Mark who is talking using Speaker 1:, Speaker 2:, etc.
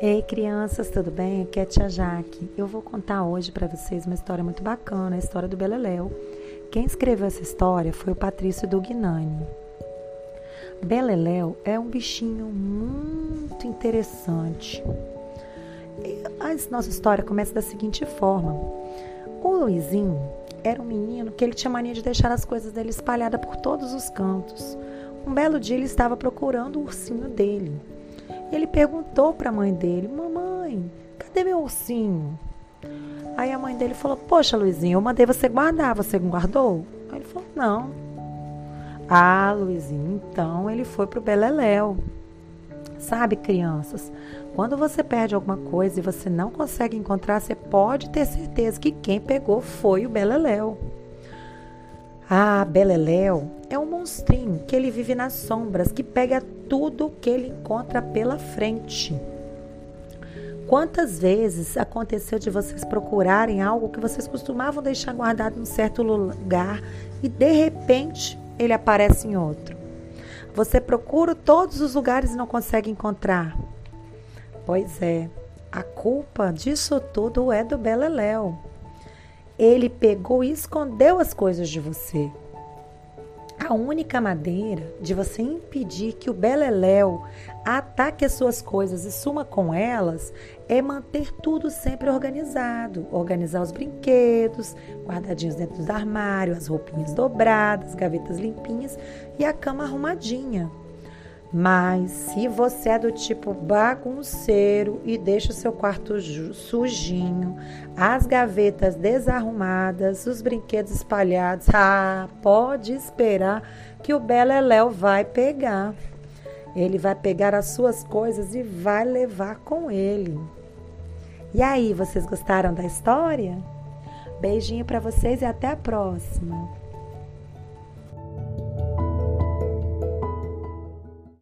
Speaker 1: Ei, crianças, tudo bem? Aqui é a Tia Jaque. Eu vou contar hoje para vocês uma história muito bacana, a história do Beleléu. Quem escreveu essa história foi o Patrício Dugnani. Beleléu é um bichinho muito interessante. A nossa história começa da seguinte forma: o Luizinho era um menino que ele tinha mania de deixar as coisas dele espalhadas por todos os cantos. Um belo dia ele estava procurando o ursinho dele. Ele perguntou para a mãe dele: Mamãe, cadê meu ursinho? Aí a mãe dele falou: Poxa, Luizinho, eu mandei você guardar, você guardou? Aí ele falou: Não. Ah, Luizinho, então ele foi pro Beleléu. Sabe, crianças, quando você perde alguma coisa e você não consegue encontrar, você pode ter certeza que quem pegou foi o Beleléu. Ah, Beleléu é um monstrinho que ele vive nas sombras, que pega tudo que ele encontra pela frente. Quantas vezes aconteceu de vocês procurarem algo que vocês costumavam deixar guardado em um certo lugar e de repente ele aparece em outro? Você procura todos os lugares e não consegue encontrar. Pois é, a culpa disso tudo é do Beleléu. Ele pegou e escondeu as coisas de você. A única maneira de você impedir que o Beleléu ataque as suas coisas e suma com elas é manter tudo sempre organizado. Organizar os brinquedos, guardadinhos dentro do armário, as roupinhas dobradas, gavetas limpinhas e a cama arrumadinha. Mas se você é do tipo bagunceiro e deixa o seu quarto sujinho, as gavetas desarrumadas, os brinquedos espalhados, ah, pode esperar que o Beleléu vai pegar. Ele vai pegar as suas coisas e vai levar com ele. E aí, vocês gostaram da história? Beijinho para vocês e até a próxima.